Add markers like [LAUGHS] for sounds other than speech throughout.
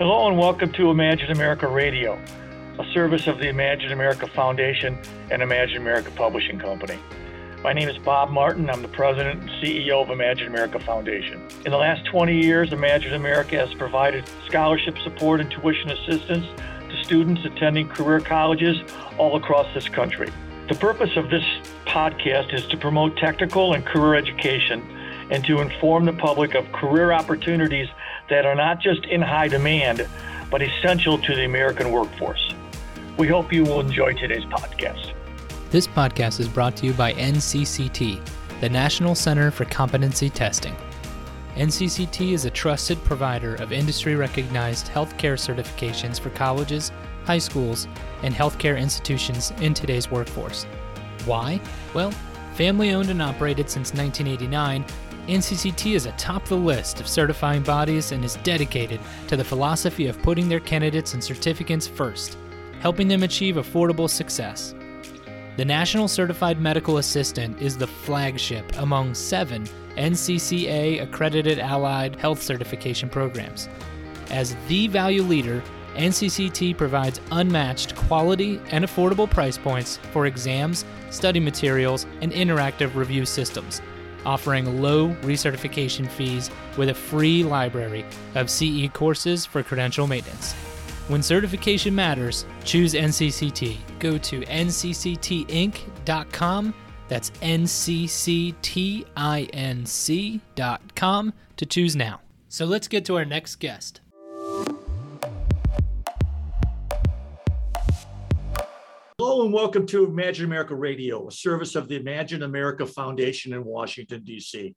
Hello and welcome to Imagine America Radio, a service of the Imagine America Foundation and Imagine America Publishing Company. My name is Bob Martin. I'm the president and CEO of Imagine America Foundation. In the last 20 years, Imagine America has provided scholarship support and tuition assistance to students attending career colleges all across this country. The purpose of this podcast is to promote technical and career education and to inform the public of career opportunities that are not just in high demand, but essential to the American workforce. We hope you will enjoy today's podcast. This podcast is brought to you by NCCT, the National Center for Competency Testing. NCCT is a trusted provider of industry recognized healthcare certifications for colleges, high schools, and healthcare institutions in today's workforce. Why? Well, family owned and operated since 1989, NCCT is atop the list of certifying bodies and is dedicated to the philosophy of putting their candidates and certificates first, helping them achieve affordable success. The National Certified Medical Assistant is the flagship among seven NCCA accredited allied health certification programs. As the value leader, NCCT provides unmatched quality and affordable price points for exams, study materials, and interactive review systems offering low recertification fees with a free library of CE courses for credential maintenance. When certification matters, choose NCCT. Go to ncctinc.com. That's ncctinc.com to choose now. So let's get to our next guest. And welcome to Imagine America Radio, a service of the Imagine America Foundation in Washington, D.C.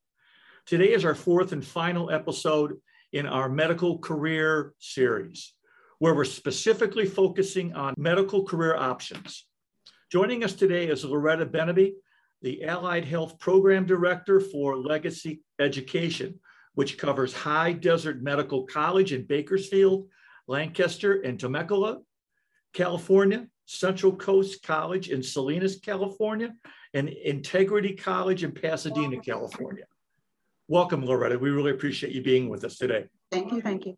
Today is our fourth and final episode in our medical career series, where we're specifically focusing on medical career options. Joining us today is Loretta Beneby, the Allied Health Program Director for Legacy Education, which covers High Desert Medical College in Bakersfield, Lancaster, and Temecula, California, Central Coast College in Salinas, California, and Integrity College in Pasadena, California. Welcome, Loretta. We really appreciate you being with us today. Thank you. Thank you.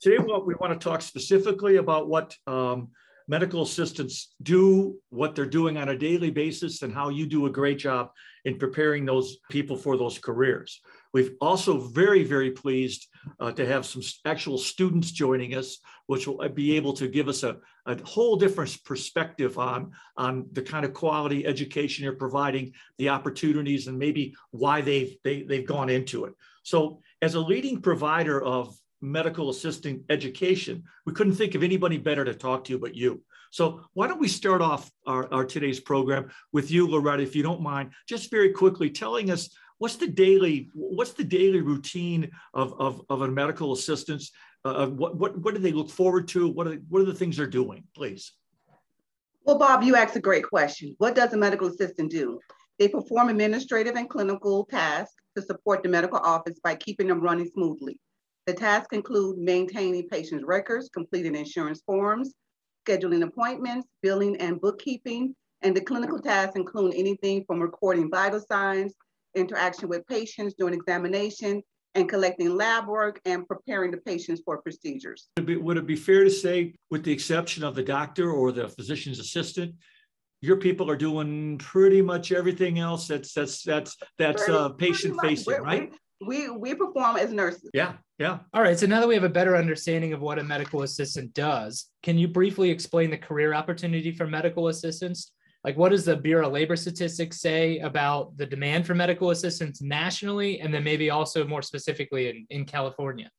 Today, what we want to talk specifically about what um, medical assistants do, what they're doing on a daily basis, and how you do a great job in preparing those people for those careers. We've also very, very pleased uh, to have some actual students joining us, which will be able to give us a, a whole different perspective on, on the kind of quality education you're providing, the opportunities, and maybe why they've, they, they've gone into it. So as a leading provider of medical assisting education, we couldn't think of anybody better to talk to but you. So why don't we start off our, our today's program with you, Loretta, if you don't mind, just very quickly telling us what's the daily what's the daily routine of, of, of a medical assistant uh, what, what, what do they look forward to? What are, what are the things they're doing? Please. Well bob you asked a great question. What does a medical assistant do? They perform administrative and clinical tasks to support the medical office by keeping them running smoothly the tasks include maintaining patients records completing insurance forms scheduling appointments billing and bookkeeping and the clinical tasks include anything from recording vital signs interaction with patients during examination, and collecting lab work and preparing the patients for procedures. Would it, be, would it be fair to say, with the exception of the doctor or the physician's assistant, your people are doing pretty much everything else that's that's that's that's uh, patient facing, right? We, we perform as nurses. Yeah, yeah. All right. So now that we have a better understanding of what a medical assistant does, can you briefly explain the career opportunity for medical assistants? like what does the bureau of labor statistics say about the demand for medical assistance nationally and then maybe also more specifically in, in california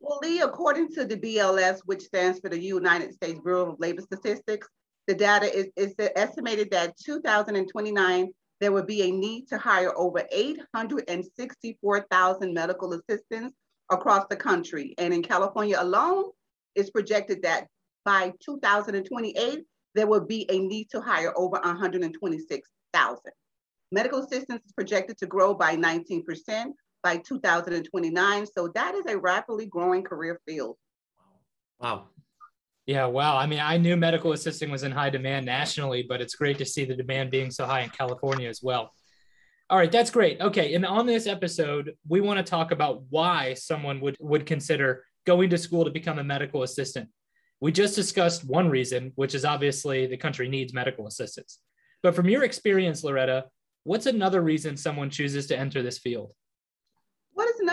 well lee according to the bls which stands for the united states bureau of labor statistics the data is, is estimated that 2029 there would be a need to hire over 864,000 medical assistants across the country. And in California alone, it's projected that by 2028, there will be a need to hire over 126,000. Medical assistance is projected to grow by 19% by 2029. So that is a rapidly growing career field. Wow. Yeah, wow. I mean, I knew medical assisting was in high demand nationally, but it's great to see the demand being so high in California as well. All right, that's great. Okay, and on this episode, we want to talk about why someone would would consider going to school to become a medical assistant? We just discussed one reason, which is obviously the country needs medical assistants. But from your experience, Loretta, what's another reason someone chooses to enter this field?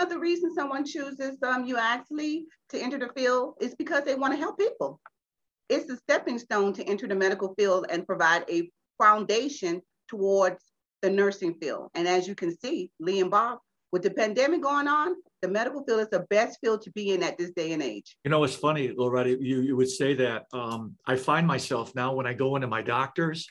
What is another reason someone chooses um, you actually to enter the field? Is because they want to help people. It's a stepping stone to enter the medical field and provide a foundation towards the nursing field. And as you can see, Lee and Bob, with the pandemic going on, the medical field is the best field to be in at this day and age. You know, it's funny, Loretta, you, you would say that. Um, I find myself now when I go into my doctors,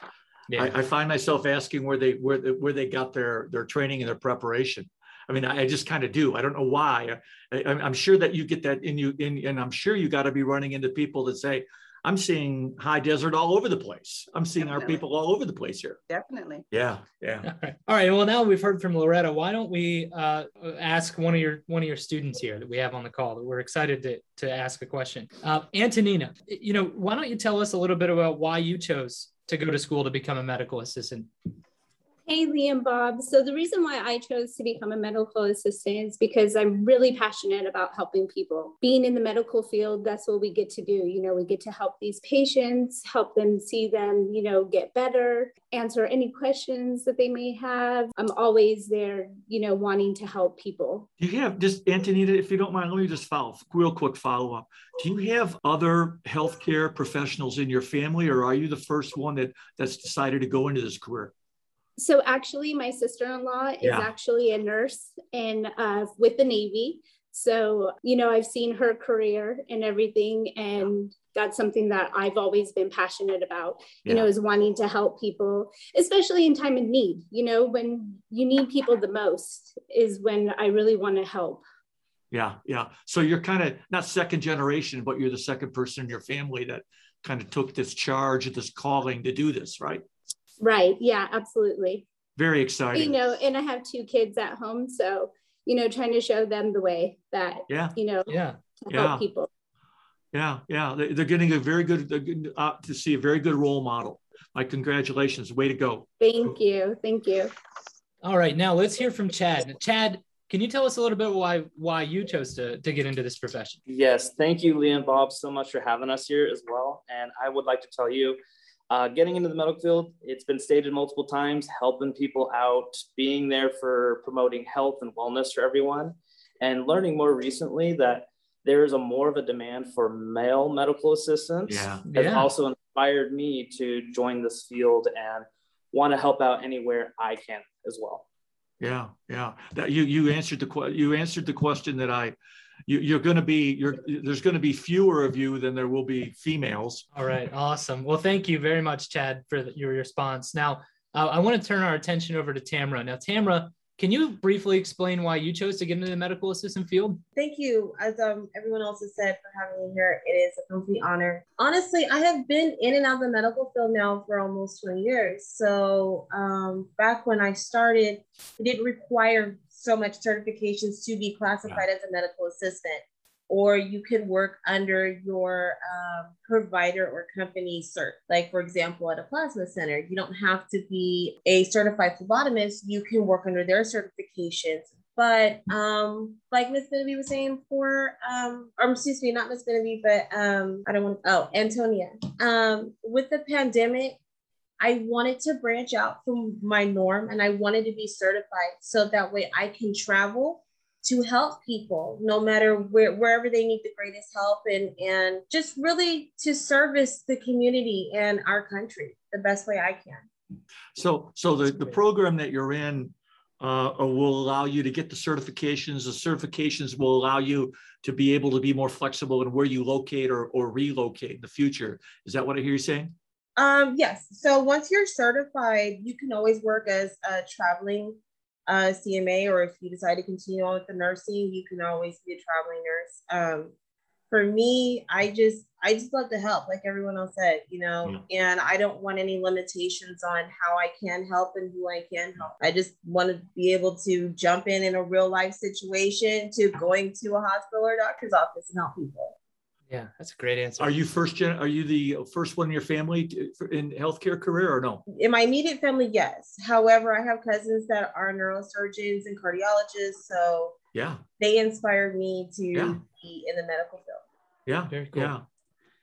yeah. I, I, find myself asking where they where where they got their their training and their preparation. I mean, I, I just kind of do. I don't know why. I, am sure that you get that in you, in, and I'm sure you got to be running into people that say, I'm seeing high desert all over the place. I'm seeing Definitely. our people all over the place here. Definitely. Yeah, yeah. All right. all right. Well, now we've heard from Loretta. Why don't we uh, ask one of your one of your students here that we have on the call that we're excited to to ask a question. Uh, Antonina, you know, why don't you tell us a little bit about why you chose to go to school to become a medical assistant? Hey, Lee and Bob. So the reason why I chose to become a medical assistant is because I'm really passionate about helping people. Being in the medical field, that's what we get to do. You know, we get to help these patients, help them see them, you know, get better, answer any questions that they may have. I'm always there, you know, wanting to help people. Do you have just Antonina, if you don't mind, let me just follow real quick follow up. Do you have other healthcare professionals in your family, or are you the first one that that's decided to go into this career? So actually my sister-in-law is yeah. actually a nurse and uh, with the navy. So you know i've seen her career and everything and that's something that i've always been passionate about you know is wanting to help people especially in time of need. You know when you need people the most is when i really want to help. Yeah yeah. So you're kind of not second generation but you're the second person in your family that kind of took this charge this calling to do this right Right. Yeah, absolutely. Very exciting. You know, and I have two kids at home. So, you know, trying to show them the way that, yeah, you know, yeah, to help yeah. people. Yeah. Yeah. They're getting a very good, uh, to see a very good role model. My congratulations. Way to go. Thank you. Thank you. All right. Now let's hear from Chad. Chad, can you tell us a little bit why why you chose to, to get into this profession? Yes, thank you, Lee and Bob, so much for having us here as well. And I would like to tell you uh, getting into the medical field, it's been stated multiple times, helping people out, being there for promoting health and wellness for everyone, and learning more recently that there is a more of a demand for male medical assistants. Yeah. Has yeah. also inspired me to join this field and want to help out anywhere I can as well. Yeah, yeah. That you you answered the you answered the question that I you, are going to be you're there's going to be fewer of you than there will be females. All right awesome. Well thank you very much chad for your response. Now uh, i want to turn our attention over to tamra. Now tamra can you briefly explain why you chose to get into the medical assistant field? Thank you. As um, everyone else has said, for having me here, it is a complete honor. Honestly, I have been in and out of the medical field now for almost 20 years. So um, back when I started, it didn't require so much certifications to be classified yeah. as a medical assistant or you can work under your um, provider or company cert. Like, for example, at a plasma center, you don't have to be a certified phlebotomist, you can work under their certifications. But um, like Miss Beneby was saying for, um, or excuse me, not Miss Beneby, but um, I don't want oh, Antonia. Um, with the pandemic, I wanted to branch out from my norm and I wanted to be certified so that way I can travel to help people no matter where wherever they need the greatest help and and just really to service the community and our country the best way I can. So so the, the program that you're in uh, will allow you to get the certifications. The certifications will allow you to be able to be more flexible in where you locate or, or relocate in the future. Is that what I hear you saying? Um, yes. So once you're certified, you can always work as a traveling uh, CMA, or if you decide to continue on with the nursing, you can always be a traveling nurse. Um, for me, I just I just love to help, like everyone else said, you know, yeah. and I don't want any limitations on how I can help and who I can help. I just want to be able to jump in in a real life situation to going to a hospital or doctor's office and help people. Yeah, that's a great answer. Are you first gen? Are you the first one in your family in healthcare career or no? In my immediate family, yes. However, I have cousins that are neurosurgeons and cardiologists, so Yeah. They inspired me to Yeah. be in the medical field. Yeah. Very cool. Yeah.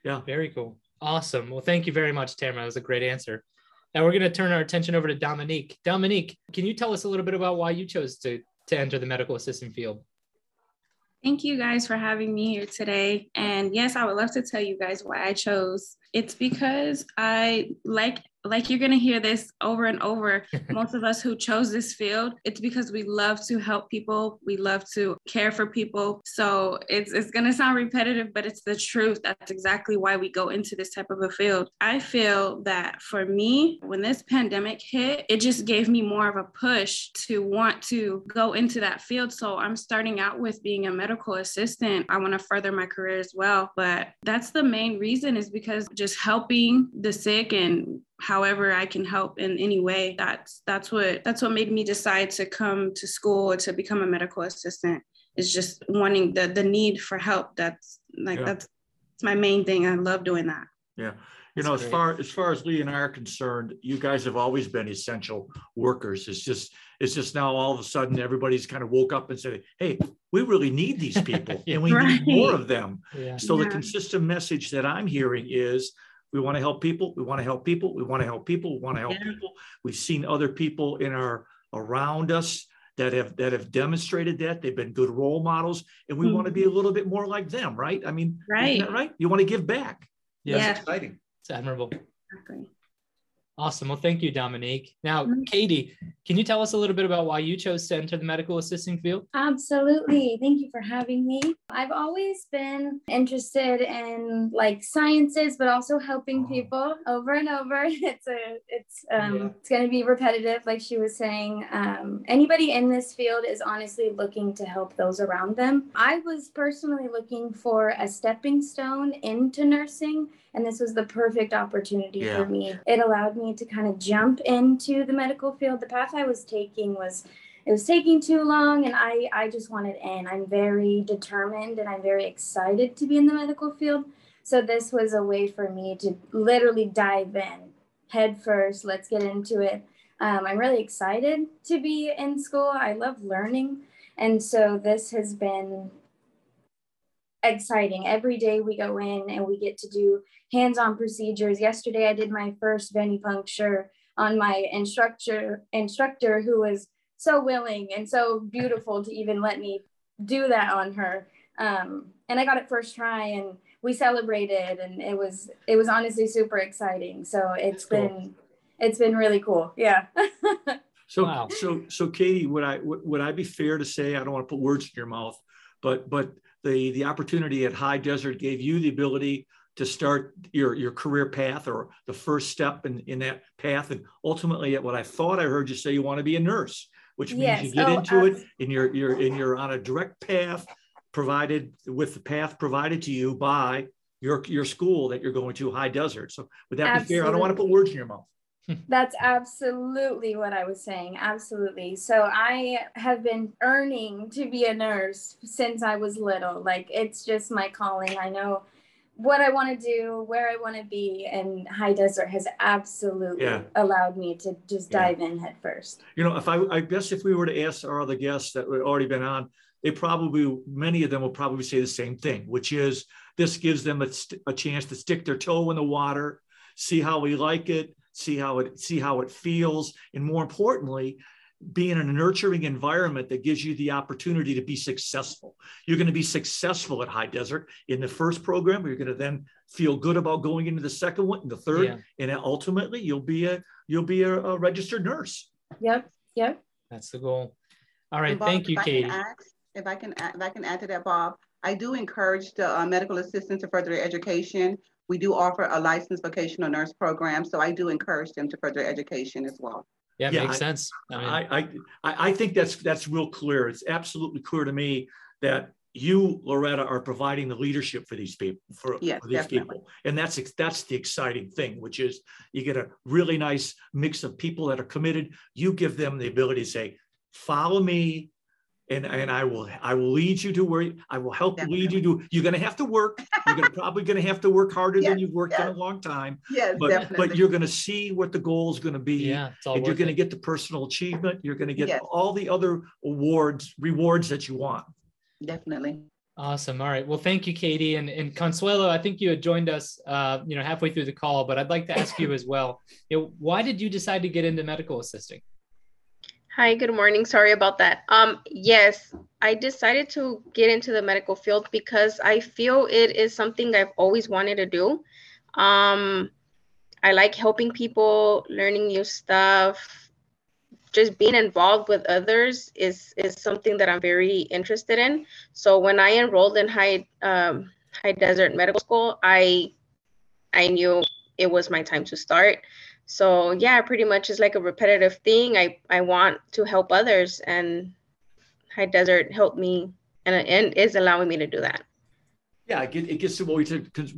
Yeah. Very cool. Awesome. Well, thank you very much, Tamara. That was a great answer. Now we're going to turn our attention over to Dominique. Dominique, can you tell us a little bit about why you chose to, to enter the medical assistant field? Thank you guys for having me here today. And yes, I would love to tell you guys why I chose. It's because I like like you're going to hear this over and over. [LAUGHS] Most of us who chose this field it's because we love to help people. We love to care for people. So it's it's going to sound repetitive but it's the truth. That's exactly why we go into this type of a field. I feel that for me when this pandemic hit it just gave me more of a push to want to go into that field. So i'm starting out with being a medical assistant. I want to further my career as well. But that's the main reason is because just helping the sick and however I can help in any way. That's that's what that's what made me decide to come to school to become a medical assistant. Is just wanting the the need for help. That's like Yeah. that's, that's my main thing. I love doing that. Yeah. You know, as far as far as Lee and I are concerned, you guys have always been essential workers. It's just it's just now all of a sudden everybody's kind of woke up and said, "Hey, we really need these people, [LAUGHS] and we Right. need more of them." Yeah. So the consistent message that I'm hearing is we want to help people, we want to help people, we want to help people, we want to help Yeah. people. We've seen other people in our around us that have that have demonstrated that. They've been good role models, and we mm-hmm. want to be a little bit more like them, right? I mean, isn't Right. that right? You want to give back. Yeah. Yeah. That's exciting. It's admirable. Exactly. Awesome. Well, thank you, Dominique. Now, Mhm. Katie, can you tell us a little bit about why you chose to enter the medical assisting field? Absolutely. Thank you for having me. I've always been interested in like sciences, but also helping Oh. people over and over. [LAUGHS] It's a it's um Yeah. it's gonna be repetitive, like she was saying. Um, anybody in this field is honestly looking to help those around them. I was personally looking for a stepping stone into nursing, and this was the perfect opportunity Yeah. for me. It allowed me to kind of jump into the medical field. The path I was taking was it was taking too long and I, I just wanted in. I'm very determined and I'm very excited to be in the medical field. So this was a way for me to literally dive in head first. Let's get into it. Um, I'm really excited to be in school. I love learning. And so this has been exciting. Every day we go in and we get to do hands-on procedures. Yesterday I did my first venipuncture on my instructor instructor who was so willing and so beautiful to even let me do that on her. Um, and I got it first try and we celebrated and it was it was honestly super exciting. So it's That's cool. been it's been really cool. Yeah. [LAUGHS] So, Wow. so, so Katie, would I, would would I be fair to say, I don't want to put words in your mouth, but, but the, the opportunity at High Desert gave you the ability to start your, your career path or the first step in, in that path. And ultimately at what I thought I heard you say, you want to be a nurse, which means you get Oh, into it and you're, you're, and you're on a direct path provided with the path provided to you by your, your school that you're going to High Desert. So would that be fair? I don't want to put words in your mouth. [LAUGHS] That's absolutely what I was saying. Absolutely. So I have been earning to be a nurse since I was little. Like it's just my calling. I know what I want to do, where I want to be, and High Desert has absolutely Yeah. allowed me to just Yeah. dive in head first. you know, if I, I guess if we were to ask our other guests that had already been on, they probably, many of them will probably say the same thing, which is this gives them a, st- a chance to stick their toe in the water, see how we like it, see how it, see how it feels, and more importantly, be in a nurturing environment that gives you the opportunity to be successful. You're going to be successful at High Desert in the first program. You're going to then feel good about going into the second one, and the third, Yeah. and ultimately you'll be a you'll be a, a registered nurse. Yep. Yep. That's the goal. All right. Bob, Thank you, if I can Katie. add- If I can, add- if I can add to that, Bob, I do encourage the uh, medical assistants to further their education. We do offer a licensed vocational nurse program, so I do encourage them to further education as well. Yeah, Yeah, makes I- sense. I mean, I, I, I I think that's, that's real clear. It's absolutely clear to me that you, Loretta, are providing the leadership for these people, for, Yes, for these definitely. people. And that's, that's the exciting thing, which is you get a really nice mix of people that are committed. You give them the ability to say, follow me, and and I will I will lead you to where I will help Definitely. lead you to. You're going to have to work. You're going to probably going to have to work harder yes, than you've worked yes. in a long time. Yes, but definitely. but you're going to see what the goal is going to be. Yeah, and you're going to get the personal achievement. You're going to get yes. all the other awards rewards that you want. Definitely. Awesome. All right. Well, thank you, Katie and, and Consuelo. I think you had joined us, uh, you know, halfway through the call, but I'd like to ask you as well. You know, why did you decide to get into medical assisting? Hi, good morning. Sorry about that. Um, yes, I decided to get into the medical field because I feel it is something I've always wanted to do. Um, I like helping people, learning new stuff, just being involved with others is is something that I'm very interested in. So when I enrolled in high um, high desert medical school, I I knew it was my time to start. So yeah pretty much is like a repetitive thing. I i want to help others and high desert helped me and, and is allowing me to do that. Yeah it, it gets to what we said because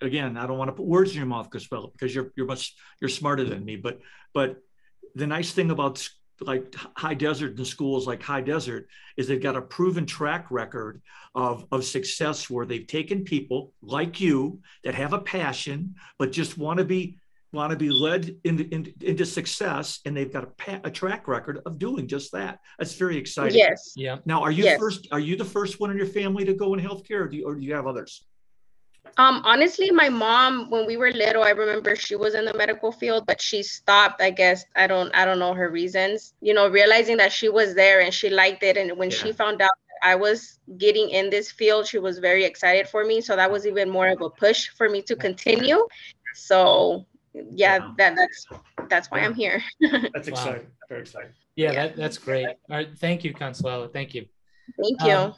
again i don't want to put words in your mouth well because you're you're much you're smarter than me but but the nice thing about like high desert and schools like high desert is they've got a proven track record of, of success where they've taken people like you that have a passion but just want to be want to be led into, into, into success and they've got a, a, track record of doing just that. That's very exciting. Yes. Yeah. Now are you yes. first are you the first one in your family to go in healthcare or do you, or do you have others um honestly my mom when we were little i remember she was in the medical field but she stopped i guess i don't i don't know her reasons you know realizing that she was there and she liked it and when yeah. she found out I was getting in this field, she was very excited for me. So that was even more of a push for me to continue. So yeah, wow. that that's that's why I'm here. [LAUGHS] that's exciting. Wow. Very exciting. Yeah, yeah. That, that's great. All right, thank you, Consuelo. Thank you. Thank you. Um,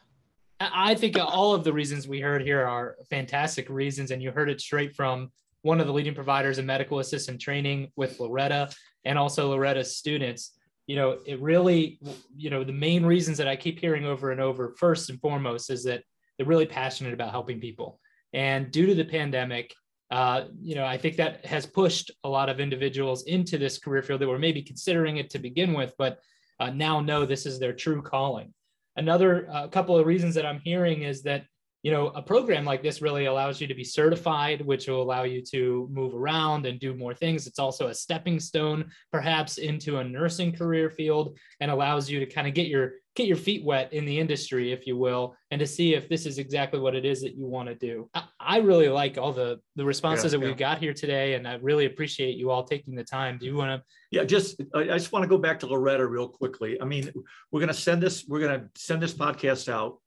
I think all of the reasons we heard here are fantastic reasons, and you heard it straight from one of the leading providers of medical assistant training with Loretta and also Loretta's students. You know, it really, you know, the main reasons that I keep hearing over and over, first and foremost, is that they're really passionate about helping people. And due to the pandemic, uh, you know, I think that has pushed a lot of individuals into this career field that were maybe considering it to begin with, but uh, now know this is their true calling. Another uh, couple of reasons that I'm hearing is that you know a program like this really allows you to be certified which will allow you to move around and do more things. It's also a stepping stone perhaps into a nursing career field and allows you to kind of get your get your feet wet in the industry if you will and to see if this is exactly what it is that you want to do i, I really like all the the responses yeah, that we've got here today and i really appreciate you all taking the time do you want to yeah just i just want to go back to loretta real quickly i mean we're going to send this we're going to send this podcast out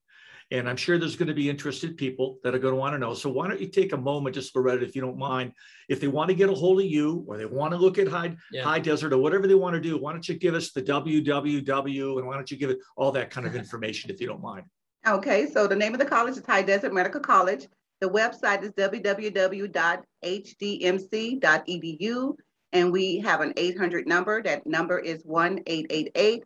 and I'm sure there's going to be interested people that are going to want to know. So why don't you take a moment just Loretta, if you don't mind, if they want to get a hold of you or they want to look at high, yeah. high desert or whatever they want to do, why don't you give us the www and why don't you give it all that kind of [LAUGHS] information if you don't mind? Okay, so the name of the college is High Desert Medical College. The website is www.hdmc.edu and we have an 800 number. That number is 1 888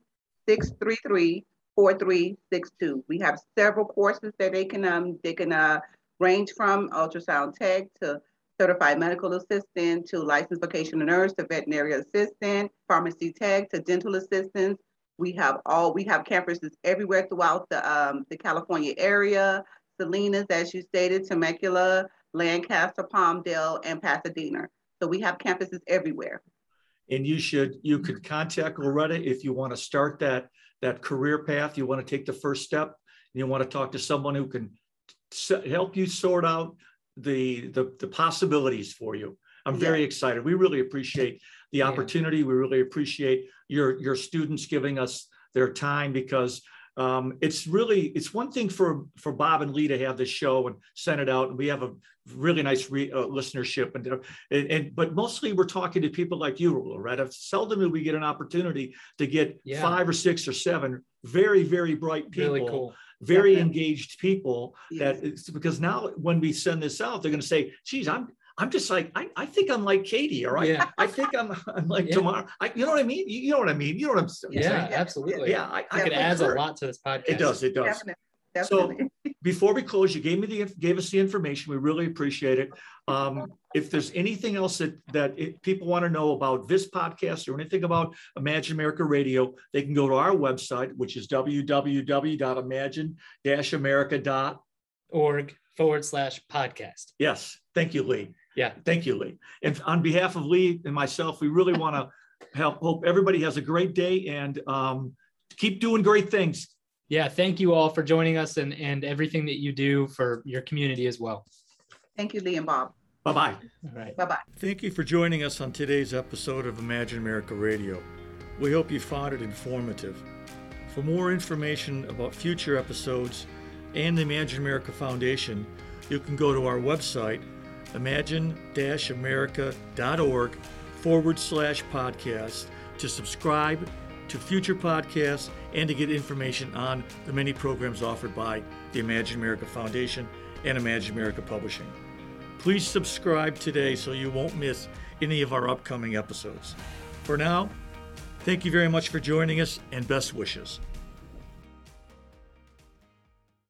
633 4362. We have several courses that they can um, they can uh, range from ultrasound tech to certified medical assistant to licensed vocational nurse to veterinary assistant, pharmacy tech to dental assistants. We have all we have campuses everywhere throughout the um, the California area. Salinas, as you stated, Temecula, Lancaster, Palmdale, and Pasadena. So we have campuses everywhere. And you should you could contact Loretta if you want to start that that career path, you want to take the first step, you want to talk to someone who can help you sort out the, the, the possibilities for you. I'm very yeah. excited. We really appreciate the opportunity. Yeah. We really appreciate your, your students giving us their time because um, it's really it's one thing for for Bob and Lee to have this show and send it out, and we have a really nice re, uh, listenership, and, and, and but mostly we're talking to people like you, Loretta. Seldom do we get an opportunity to get yeah. five or six or seven very very bright people. Really cool. Very engaged people yes. that because now when we send this out, they're going to say, "Geez, I'm I'm just like, I, I think I'm like Katie, or I, yeah. I think I'm, [LAUGHS] I'm like yeah. Tamara. I, you know what I mean? You, you, know what I mean? You know what I'm saying? Yeah, absolutely. Yeah, I, I think it adds a lot to this podcast. It does. It does. Definitely. Definitely. So [LAUGHS] before we close, you gave me the gave us the information. We really appreciate it. Um, if there's anything else that that it, people want to know about this podcast or anything about Imagine America Radio, they can go to our website, which is www.imagine-america.org forward slash podcast. Yes, thank you, Lee. Yeah, thank you, Lee. And on behalf of Lee and myself, we really want to [LAUGHS] help. Hope everybody has a great day and um, keep doing great things yeah, thank you all for joining us and, and everything that you do for your community as well. Thank you, Lee and Bob. Bye bye. All right. Bye bye. Thank you for joining us on today's episode of Imagine America Radio. We hope you found it informative. For more information about future episodes and the Imagine America Foundation, you can go to our website, imagine america.org forward slash podcast to subscribe to future podcasts and to get information on the many programs offered by the Imagine America Foundation and Imagine America Publishing. Please subscribe today so you won't miss any of our upcoming episodes. For now, thank you very much for joining us and best wishes.